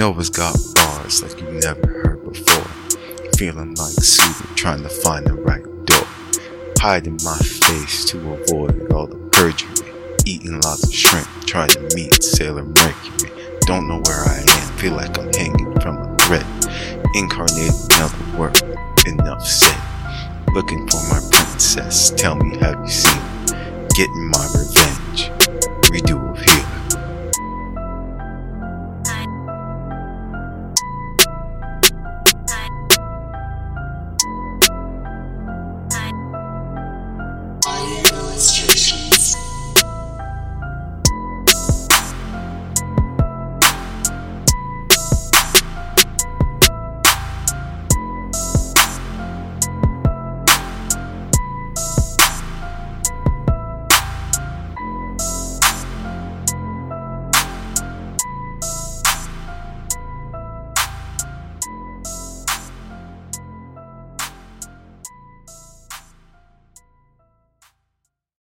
Nova's got bars like you never heard before. Feeling like Subaru trying to find the right door. Hiding my face to avoid all the perjury. Eating lots of shrimp, trying to meet Sailor Mercury. Don't know where I am, feel like I'm hanging from a thread. Incarnated never worked, enough said. Looking for my princess, tell me have you seen? Getting my